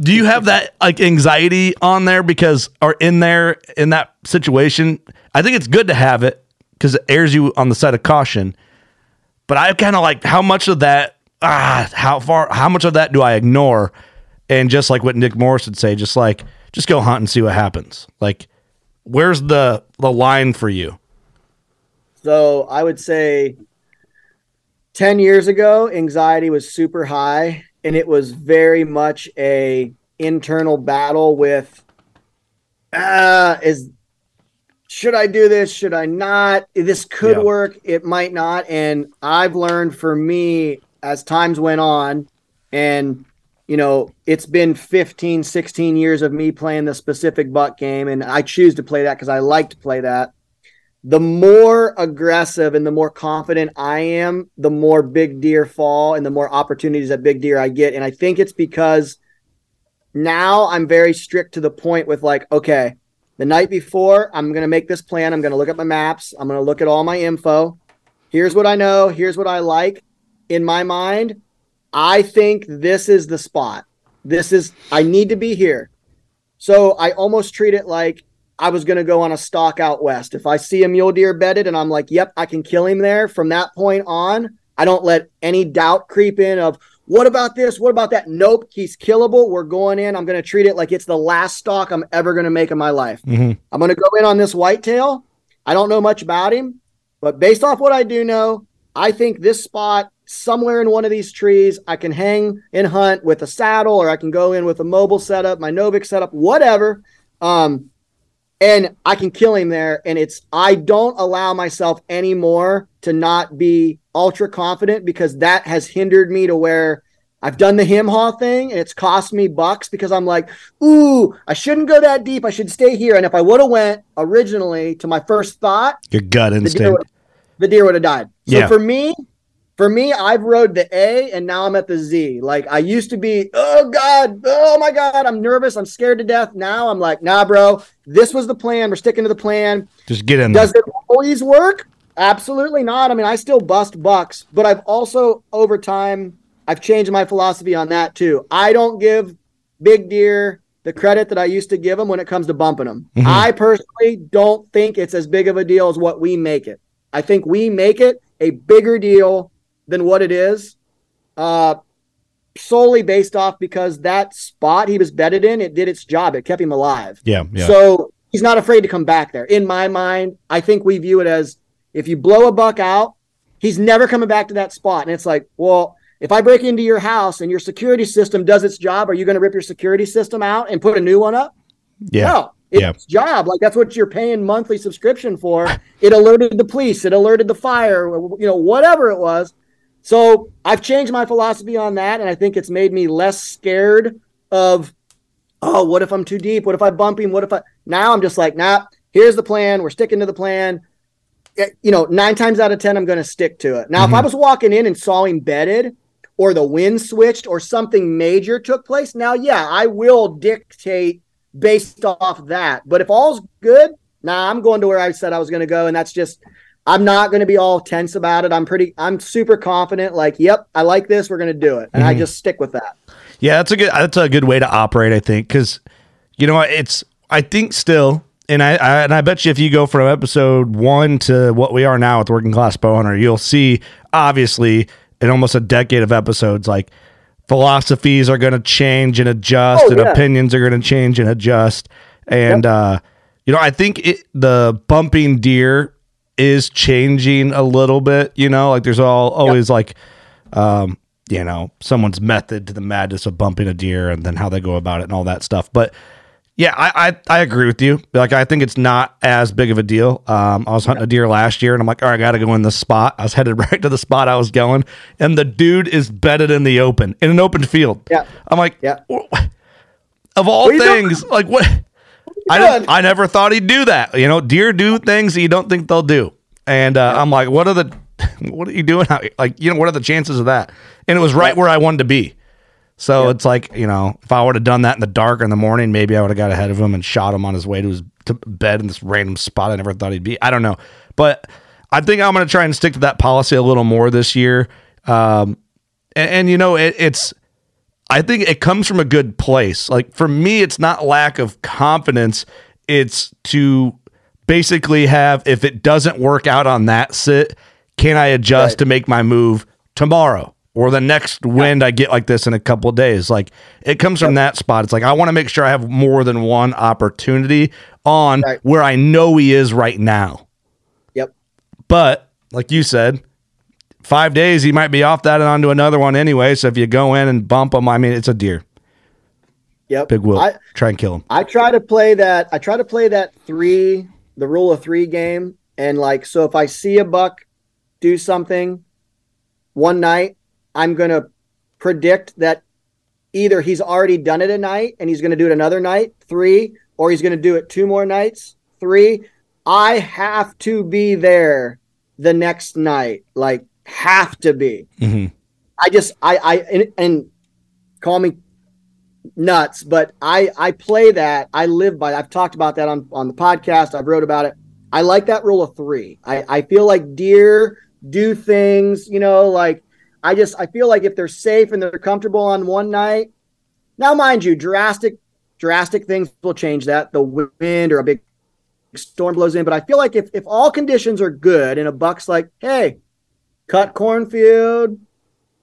do you have that like anxiety on there because or in there in that situation? I think it's good to have it because it errs you on the side of caution. But I kind of like how much of that ah how far how much of that do I ignore and just like what Nick Morris would say, just like just go hunt and see what happens. Like where's the the line for you? So I would say 10 years ago, anxiety was super high and it was very much a internal battle with uh is should I do this? Should I not? This could yeah. work, it might not. And I've learned for me as times went on and you know, it's been 15, 16 years of me playing the specific buck game and I choose to play that cuz I like to play that the more aggressive and the more confident I am, the more big deer fall and the more opportunities that big deer I get. And I think it's because now I'm very strict to the point with like, okay, the night before, I'm going to make this plan. I'm going to look at my maps. I'm going to look at all my info. Here's what I know. Here's what I like. In my mind, I think this is the spot. This is, I need to be here. So I almost treat it like I was going to go on a stalk out west. If I see a mule deer bedded and I'm like, yep, I can kill him there, from that point on, I don't let any doubt creep in of what about this? What about that? Nope, he's killable. We're going in. I'm going to treat it like it's the last stalk I'm ever going to make in my life. Mm-hmm. I'm going to go in on this whitetail. I don't know much about him, but based off what I do know, I think this spot somewhere in one of these trees, I can hang and hunt with a saddle, or I can go in with a mobile setup, my Novix setup, whatever. Um, and I can kill him there. And it's I don't allow myself anymore to not be ultra confident because that has hindered me to where I've done the him haw thing and it's cost me bucks because I'm like, ooh, I shouldn't go that deep. I should stay here. And if I would have went originally to my first thought, your gut instinct, the deer would have died. So yeah. for me, for me, I've rode the A and now I'm at the Z. Like I used to be, oh God, oh my God, I'm nervous, I'm scared to death. Now I'm like, nah, bro, this was the plan. We're sticking to the plan. Just get in there. Does it always work? Absolutely not. I mean, I still bust bucks, but I've also over time I've changed my philosophy on that too. I don't give big deer the credit that I used to give them when it comes to bumping them. Mm-hmm. I personally don't think it's as big of a deal as what we make it. I think we make it a bigger deal than what it is, uh, solely based off because that spot he was bedded in, it did its job. It kept him alive. Yeah, yeah. So he's not afraid to come back there. In my mind, I think we view it as if you blow a buck out, he's never coming back to that spot. And it's like, well, if I break into your house and your security system does its job, are you going to rip your security system out and put a new one up? Yeah. No, it's yeah. job. Like that's what you're paying monthly subscription for. It alerted the police, it alerted the fire, you know, whatever it was. So I've changed my philosophy on that, and I think it's made me less scared of, oh, what if I'm too deep? What if I bump him? What if I? Now I'm just like, nah. Here's the plan. We're sticking to the plan. You know, nine times out of ten, I'm going to stick to it. Now, mm-hmm. if I mm-hmm. was walking in and saw him bedded, or the wind switched, or something major took place, now, yeah, I will dictate based off that. But if all's good, nah, I'm going to where I said I was going to go, and that's just I'm not going to be all tense about it. I'm pretty, I'm super confident. Like, yep, I like this. We're going to do it, and mm-hmm. I just stick with that. Yeah, that's a good. That's a good way to operate. I think because you know it's. I think still, and I, I, and I bet you if you go from episode one to what we are now with working class bow hunter, you'll see obviously in almost a decade of episodes, like philosophies are going to change and adjust, Oh, and yeah. opinions are going to change and adjust. And uh, you know, I think it, the bumping deer is changing a little bit. You know, like there's all always like, um, you know, someone's method to the madness of bumping a deer, and then how they go about it, and all that stuff. But yeah, I, I I agree with you. Like I think it's not as big of a deal. Um, I was hunting a deer last year, and I'm like, all right, I got to go in this spot. I was [LAUGHS] headed right to the spot I was going, and the dude is bedded in the open in an open field. Yeah. I'm like, Yeah. Of all What things, like what? I I never thought he'd do that. You know, deer do things that you don't think they'll do, and uh, I'm like, what are the, [LAUGHS] what are you doing? Like, you know, what are the chances of that? And it was right where I wanted to be. So it's like, you know, if I would have done that in the dark or in the morning, maybe I would have got ahead of him and shot him on his way to his to bed in this random spot I never thought he'd be. I don't know. But I think I'm going to try and stick to that policy a little more this year. Um, and, and, you know, it, it's, I think it comes from a good place. Like for me, it's not lack of confidence. It's to basically have, if it doesn't work out on that sit, can I adjust Right. to make my move tomorrow or the next wind I get like this in a couple of days? Like it comes from that spot. It's like I want to make sure I have more than one opportunity on Right. where I know he is right now. Yep. But like you said, five days he might be off that and onto another one anyway. So if you go in and bump him, I mean, it's a deer. Yep. Big will I, try and kill him. I try to play that. I try to play that three, the rule of three game. And like, so if I see a buck do something one night, I'm going to predict that either he's already done it a night and he's going to do it another night, three, or he's going to do it two more nights, three. I have to be there the next night, like, have to be. Mhm. I just, I, I, and, and call me nuts, but I I play that. I live by. I've talked about that on on the podcast. I've wrote about it. I like that rule of three. I I feel like deer do things. You know, like I just I feel like if they're safe and they're comfortable on one night. Now, mind you, drastic drastic things will change that. The wind or a big storm blows in, but I feel like if if all conditions are good and a buck's like, hey, cut cornfield.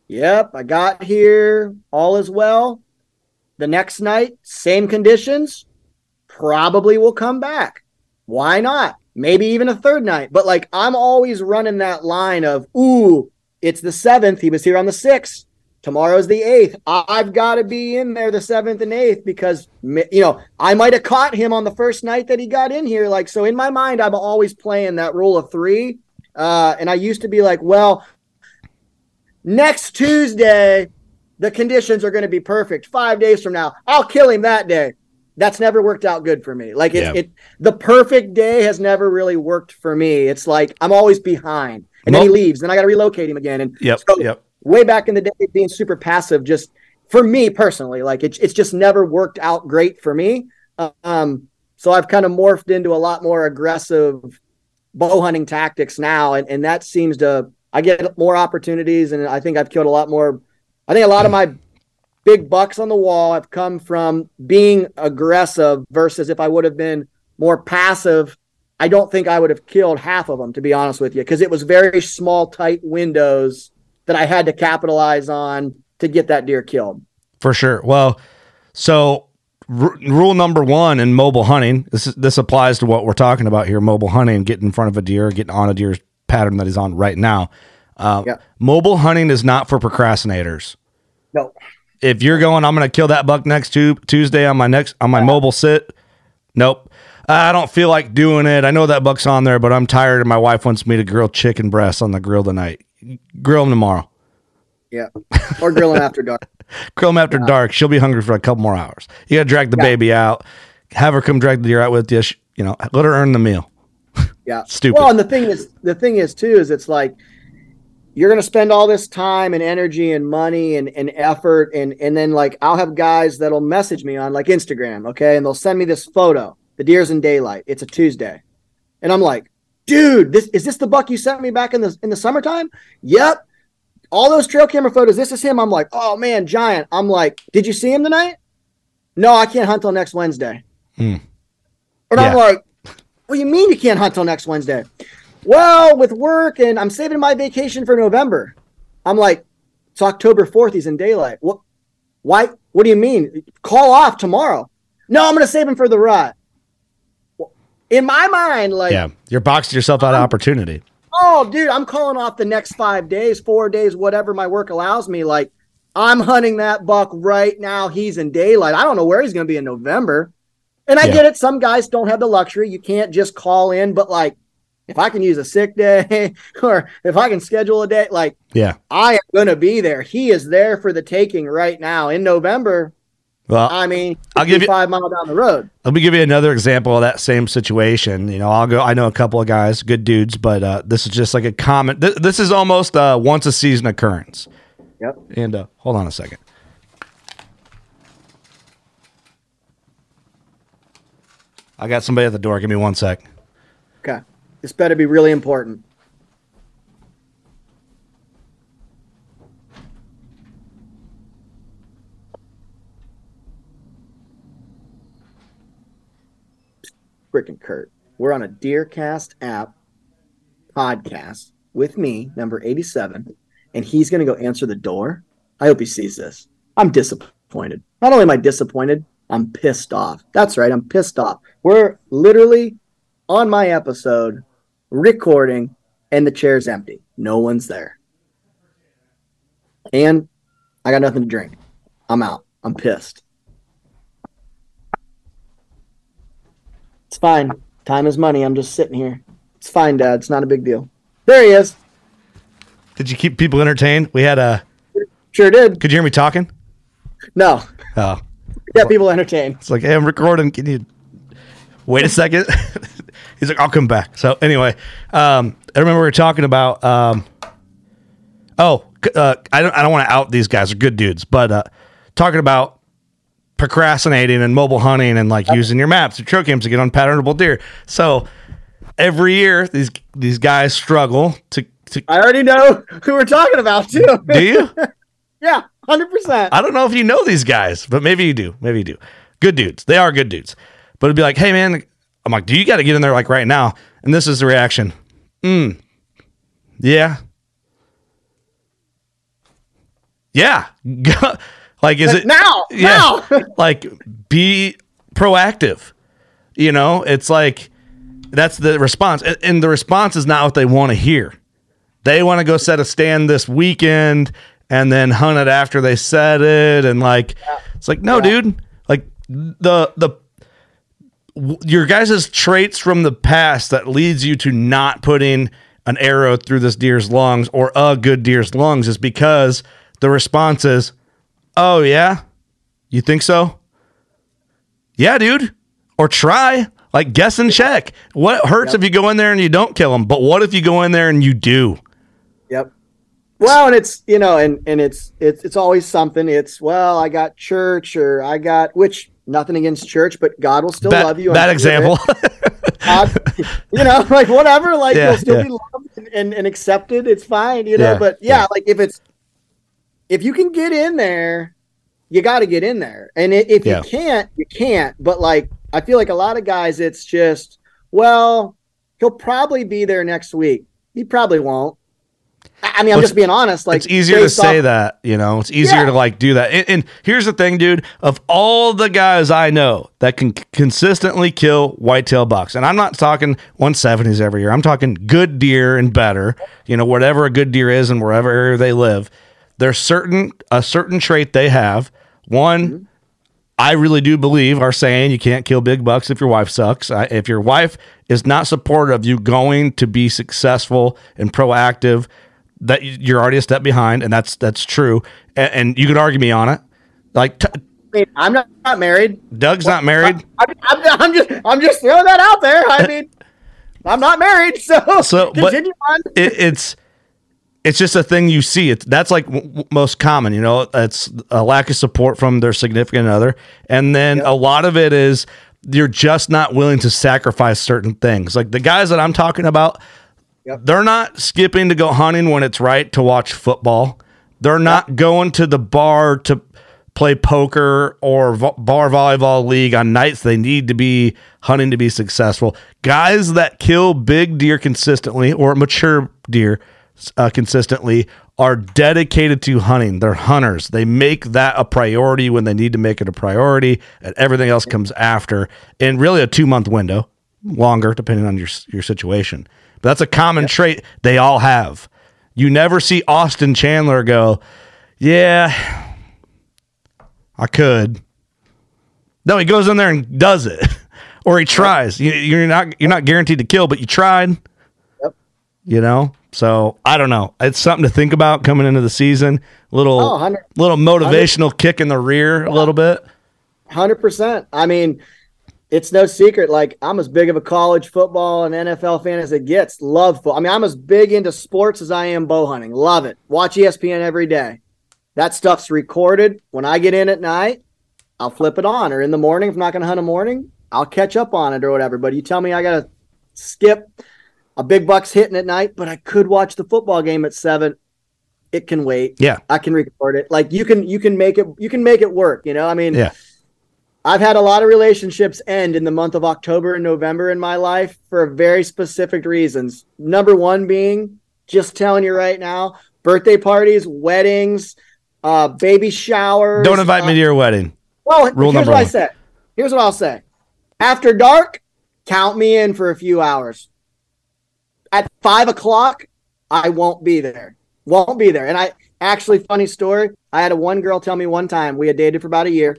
Yep, I got here. All is well the next night, same conditions, probably will come back. Why not? Maybe even a third night. But like I'm always running that line of, ooh, it's the seventh. He was here on the sixth. Tomorrow's the eighth. I've got to be in there the seventh and eighth because you know I might have caught him on the first night that he got in here. Like so, in my mind, I'm always playing that rule of three. Uh, and I used to be like, well, next Tuesday, the conditions are going to be perfect. Five days from now, I'll kill him that day. That's never worked out good for me. Like it, Yeah. it the perfect day has never really worked for me. It's like I'm always behind, and then he leaves, and I got to relocate him again. And Yep. so yep. way back in the day, being super passive, just for me personally, like it's it's just never worked out great for me. Um, so I've kind of morphed into a lot more aggressive bow hunting tactics now, and and that seems to I get more opportunities, and I think I've killed a lot more. I think a lot of my big bucks on the wall have come from being aggressive versus if I would have been more passive. I don't think I would have killed half of them, to be honest with you, because it was very small, tight windows that I had to capitalize on to get that deer killed. For sure. Well, so r- rule number one in mobile hunting, this is, this applies to what we're talking about here: mobile hunting, getting in front of a deer, getting on a deer's pattern that he's on right now. Uh, Yeah. Mobile hunting is not for procrastinators. No, If you're going, I'm going to kill that buck next tu- Tuesday on my next on my mobile sit. Nope. I don't feel like doing it. I know that buck's on there, but I'm tired, and my wife wants me to grill chicken breasts on the grill tonight. Grill them tomorrow. yeah, or grill them after dark. [LAUGHS] Them after dark. She'll be hungry for a couple more hours. You got to drag the Yeah. baby out. Have her come drag the deer out with you. You know, let her earn the meal. [LAUGHS] Yeah. Stupid. Well, and the thing is, the thing is too, is it's like you're going to spend all this time and energy and money and, and effort. And, and then like, I'll have guys that'll message me on like Instagram. Okay. And they'll send me this photo, the deer's in daylight. It's a Tuesday. And I'm like, dude, this is this the buck you sent me back in the, in the summertime? Yep. All those trail camera photos. This is him. I'm like, oh man, giant. I'm like, did you see him tonight? No, I can't hunt till next Wednesday. Hmm. And I'm like, what do you mean you can't hunt till next Wednesday? well, with work and I'm saving my vacation for November. I'm like, it's October 4th. He's in daylight. What? Why? What do you mean? Call off tomorrow. No, I'm going to save him for the rut. In my mind, like, Yeah, you're boxing yourself out of opportunity. Oh, dude, I'm calling off the next five days, four days, whatever my work allows me. Like, I'm hunting that buck right now. He's in daylight. I don't know where he's going to be in November. And I Yeah. get it. Some guys don't have the luxury. You can't just call in, but like, if I can use a sick day [LAUGHS] or if I can schedule a day, like, Yeah. I am going to be there. He is there for the taking right now in November. Well, I mean, I'll give you- five mile down the road. Let me give you another example of that same situation. You know, I'll go. I know a couple of guys, good dudes, but uh, this is just like a common. Th- this is almost a once a season occurrence. Yep. And uh, hold on a second. I got somebody at the door. Give me one sec. Okay. This better be really important. Freaking Curt. We're on a DeerCast app podcast with me, number 87, and he's going to go answer the door. I hope he sees this. I'm disappointed. Not only am I disappointed, I'm pissed off. That's right, I'm pissed off. We're literally on my episode recording and the chair's empty. No one's there. And I got nothing to drink. I'm out. I'm pissed. It's fine. Time is money. I'm just sitting here. It's fine, Dad. It's not a big deal. There he is. Did you keep people entertained? We had a. Sure did. Could you hear me talking? No. Oh, Get people entertained. it's like, hey, I'm recording. Can you wait a second? [LAUGHS] He's like, I'll come back. So anyway, um, I remember we were talking about. Um, oh, uh, I don't. I don't want to out these guys. They're good dudes, but uh, talking about procrastinating and mobile hunting and like using your maps and trail cams to get unpatternable deer. So every year these these guys struggle to. to I already know [LAUGHS] who we're talking about, too. do you? [LAUGHS] yeah, 100%. I don't know if you know these guys, but maybe you do. Maybe you do. Good dudes. They are good dudes. But it'd be like, hey man, I'm like, do you got to get in there like right now? And this is the reaction. Mm. Yeah. Yeah. [LAUGHS] like, is it now, [LAUGHS] Yeah. now. like, be proactive. You know, it's like that's the response, and, and the response is not what they want to hear. They want to go set a stand this weekend and then hunt it after they set it, and like it's like no, dude. Like the the your guys' traits from the past that leads you to not putting an arrow through this deer's lungs or a good deer's lungs is because the response is, "Oh yeah, you think so? Yeah, dude." Or try like guess and check. What hurts if you go in there and you don't kill them? But what if you go in there and you do? Yep. Well, and it's you know, and and it's it's it's always something. It's well, I got church, or I got which nothing against church, but God will still Bad, love you. bad I'm sure of example. [LAUGHS] God, you know, [LAUGHS] like whatever, like Yeah, you'll still yeah. be loved and, and, and accepted. It's fine, you know. Yeah, but yeah. like if it's if you can get in there, you got to get in there, and if Yeah. you can't, you can't. But like, I feel like a lot of guys, it's just well, he'll probably be there next week. He probably won't. I mean, I'm Well, just being honest. Like it's easier to say off- that, you know. It's easier Yeah. to like do that. And, and here's the thing, dude. Of all the guys I know that can consistently kill whitetail bucks, and I'm not talking 170s every year. I'm talking good deer and better. You know, whatever a good deer is and wherever area they live. There's certain a certain trait they have. One. Mm-hmm. I really do believe are saying you can't kill big bucks if your wife sucks. I, if your wife is not supportive of you going to be successful and proactive, that you- you're already a step behind, and that's that's true. And, and you could argue me on it. Like t- I mean, I'm not, not married. Doug's not married, I'm, I'm, I'm just I'm just throwing that out there. I mean, I'm not married, so So, but- continue on. it, it's it's just a thing you see. It's that's like w- w- most common. You know, it's a lack of support from their significant other, and then a lot of it is you're just not willing to sacrifice certain things. Like the guys that I'm talking about, Yep. they're not skipping to go hunting when it's right to watch football. They're not going to the bar to play poker or vo- bar volleyball league on nights they need to be hunting to be successful. Guys that kill big deer consistently or mature deer uh, consistently are dedicated to hunting. They're hunters. They make that a priority when they need to make it a priority, and everything else comes after in really a two month window, longer depending on your your situation. But that's a common trait they all have. You never see Austin Chandler go, "Yeah, I could." No, he goes in there and does it, [LAUGHS] or he tries. You, you're not you're not guaranteed to kill, but you tried. You know, so I don't know. It's something to think about coming into the season. Little Oh, little motivational kick in the rear a little bit. Hundred percent. I mean, it's no secret. Like I'm as big of a college football and NFL fan as it gets. Love football. I mean, I'm as big into sports as I am bow hunting. Love it. Watch ESPN every day. That stuff's recorded. When I get in at night, I'll flip it on. Or in the morning, if I'm not going to hunt a morning, I'll catch up on it or whatever. But you tell me I got to skip a big buck's hitting at night, but I could watch the football game at seven. It can wait. Yeah. I can record it. Like you can you can make it you can make it work. You know, I mean, Yeah. I've had a lot of relationships end in the month of October and November in my life for very specific reasons. Number one being just telling you right now, birthday parties, weddings, uh, baby showers. Don't invite uh, me to your wedding. Well, Rule here's what I one. said. Here's what I'll say. After dark, count me in for a few hours. At five o'clock, I won't be there. Won't be there. And I actually, funny story. I had a one girl tell me one time we had dated for about a year.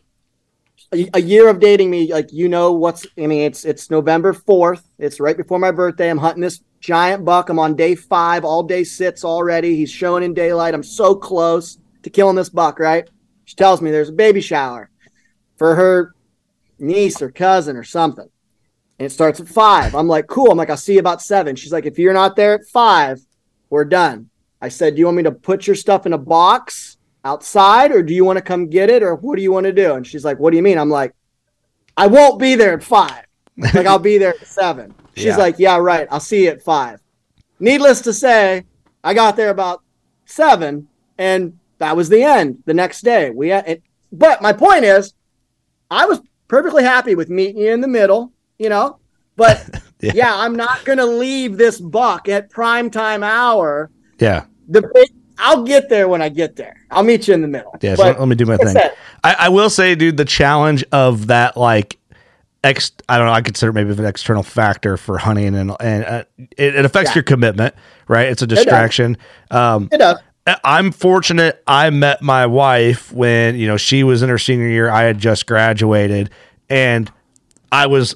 A, a year of dating me, like you know what's. I mean, it's it's November fourth. It's right before my birthday. I'm hunting this giant buck. I'm on day five, all day sits already. He's showing in daylight. I'm so close to killing this buck. Right? She tells me there's a baby shower for her niece or cousin or something. And it starts at five. I'm like, cool. I'm like, I'll see you about seven. She's like, if you're not there at five, we're done. I said, do you want me to put your stuff in a box outside or do you want to come get it or what do you want to do? And she's like, what do you mean? I'm like, I won't be there at five. Like, [LAUGHS] I'll be there at seven. She's Yeah. like, yeah, right. I'll see you at five. Needless to say, I got there about seven and that was the end the next day. We had, it, but my point is, I was perfectly happy with meeting you in the middle, you know. But [LAUGHS] Yeah. yeah. I'm not gonna leave this buck at prime time hour. Yeah. The big, I'll get there when I get there. I'll meet you in the middle. Yeah. So let me do my thing. I, I will say, dude, the challenge of that, like, ex, I don't know, I consider it maybe an external factor for hunting, and and uh, it, it affects Yeah. your commitment, right? It's a distraction. Um, it does. I'm fortunate. I met my wife when you know she was in her senior year. I had just graduated, and I was,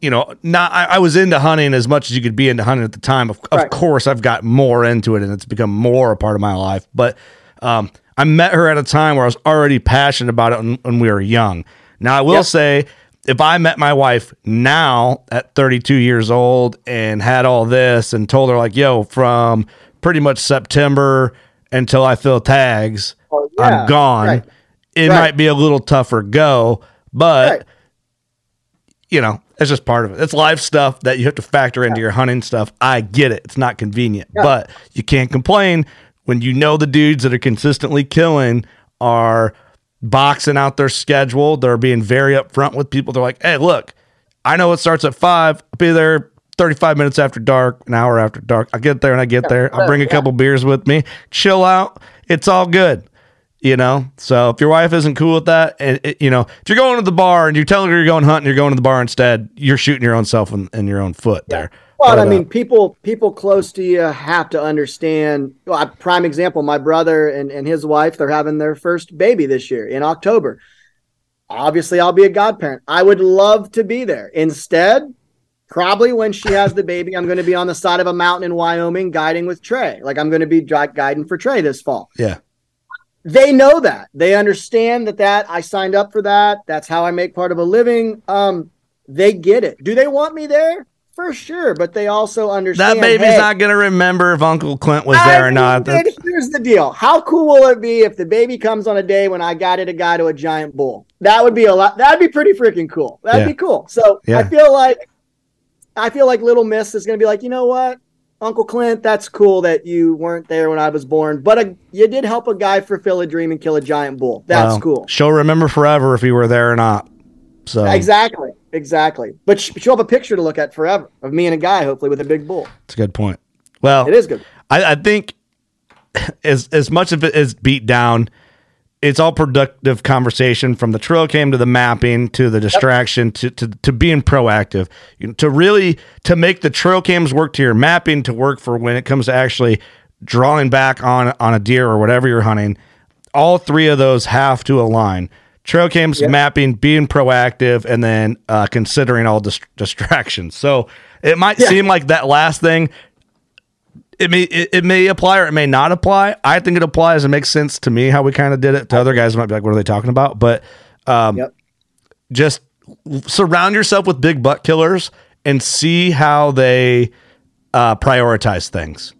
you know, not. I, I was into hunting as much as you could be into hunting at the time. Of, of course, I've got more into it, and it's become more a part of my life. But um, I met her at a time where I was already passionate about it when, when we were young. Now, I will Yep. say, if I met my wife now at 32 years old and had all this and told her like, "Yo, from pretty much September until I fill tags, Oh, yeah. I'm gone," Right. it Right. might be a little tougher go, but Right. You know, it's just part of it. It's life stuff that you have to factor into your hunting stuff. I get it. It's not convenient, Yeah. but you can't complain when you know the dudes that are consistently killing are boxing out their schedule. They're being very upfront with people. They're like, hey, look, I know it starts at five. I'll be there 35 minutes after dark, an hour after dark. I get there and I get there. I'll bring a yeah. couple beers with me, chill out. It's all good you know so if your wife isn't cool with that and it, you know if you're going to the bar and you're telling her you're going hunting you're going to the bar instead you're shooting your own self in, in your own foot there Well, But, I uh, mean, people people close to you have to understand. Well, a prime example: my brother and, and his wife they're having their first baby this year in October. Obviously, I'll be a godparent. I would love to be there. Instead, probably when she has the baby, I'm going to be on the side of a mountain in Wyoming guiding with Trey. Like I'm going to be guiding for Trey this fall. yeah They know that. They understand that that I signed up for that. That's how I make part of a living. Um, they get it. Do they want me there? For sure, but they also understand that baby's hey, not gonna remember if uncle clint was I there or not dude, here's the deal. How cool will it be if the baby comes on a day when I guided a guy to a giant bull? That would be a lot. That'd be pretty freaking cool. That'd Yeah. be cool. So Yeah. I feel like I feel like Little Miss is gonna be like, you know what? Uncle Clint, that's cool that you weren't there when I was born, but a, you did help a guy fulfill a dream and kill a giant bull. That's cool. She'll remember forever if he were there or not. So Exactly, exactly. But sh- she'll have a picture to look at forever of me and a guy, hopefully with a big bull. it's a good point. Well, It is good. I, I think [LAUGHS] as as much of it is beat down, it's all productive conversation from the trail cam to the mapping to the distraction to, to to being proactive. To really to make the trail cams work to your mapping to work for when it comes to actually drawing back on on a deer or whatever you're hunting. All three of those have to align. Trail cams, mapping, being proactive, and then uh, considering all dis- distractions. So it might seem like that last thing it may it, it may apply or it may not apply. I think it applies. It makes sense to me how we kind of did it. To other guys, it might be like, what are they talking about? But um, Yep. just surround yourself with big butt killers and see how they uh, prioritize things.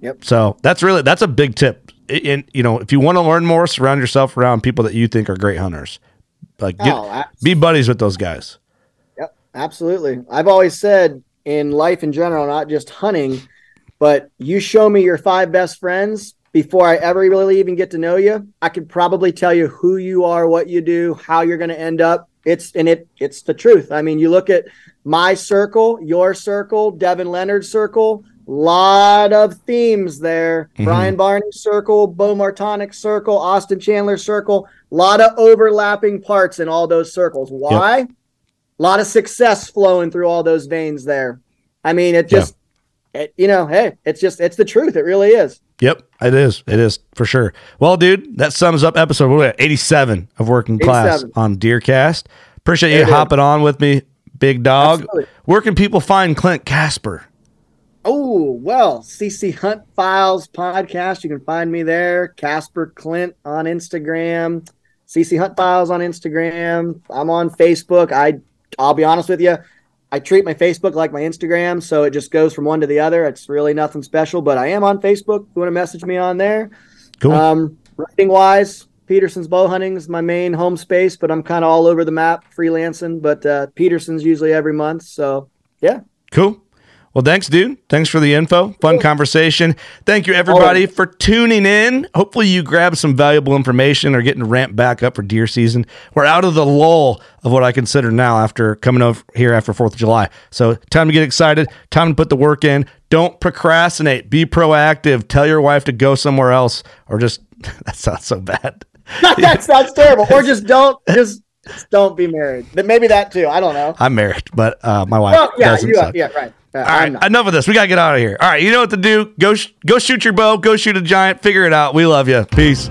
Yep. So that's really that's a big tip. And you know, if you want to learn more, surround yourself around people that you think are great hunters. Like, get, Oh, be buddies with those guys. Yep, absolutely. I've always said in life in general, not just hunting, but you show me your five best friends before I ever really even get to know you. I could probably tell you who you are, what you do, how you're going to end up. It's and it it's the truth. I mean, you look at my circle, your circle, Devin Leonard's circle. Lot of themes there. Mm-hmm. Brian Barney's circle, Bo Martonic's circle, Austin Chandler's circle. lot of overlapping parts in all those circles. Why? A lot of success flowing through all those veins there. I mean, it just, it, you know, hey, it's just, it's the truth. It really is. Yep, it is. It is for sure. Well, dude, that sums up episode what are we at? 87 of Working Class 87. on DeerCast. Appreciate you There it is. hopping on with me, big dog. Absolutely. Where can people find Clint Casper? Oh, well, CC Hunt Files podcast. You can find me there. Casper Clint on Instagram. CC Hunt Files on Instagram. I'm on Facebook. I, I'll be honest with you. I treat my Facebook like my Instagram, so it just goes from one to the other. It's really nothing special, but I am on Facebook. If you want to message me on there. Cool. Um, writing wise, Petersen's bow hunting is my main home space, but I'm kind of all over the map freelancing. But uh, Petersen's usually every month. So yeah, cool. Well, thanks, dude. Thanks for the info. Fun conversation. Thank you, everybody, for tuning in. Hopefully, you grabbed some valuable information or getting ramped back up for deer season. We're out of the lull of what I consider now after coming over here after 4th of July. So, time to get excited. Time to put the work in. Don't procrastinate. Be proactive. Tell your wife to go somewhere else or just, [LAUGHS] that sounds so bad. [LAUGHS] that sounds terrible. Or just don't just, don't be married. Maybe that too. I don't know. I'm married, but uh, my wife Well, yeah, doesn't. you yeah, right. Uh, All right, enough of this. We got to get out of here. All right, you know what to do. Go sh- go shoot your bow, go shoot a giant, figure it out. We love you. Peace.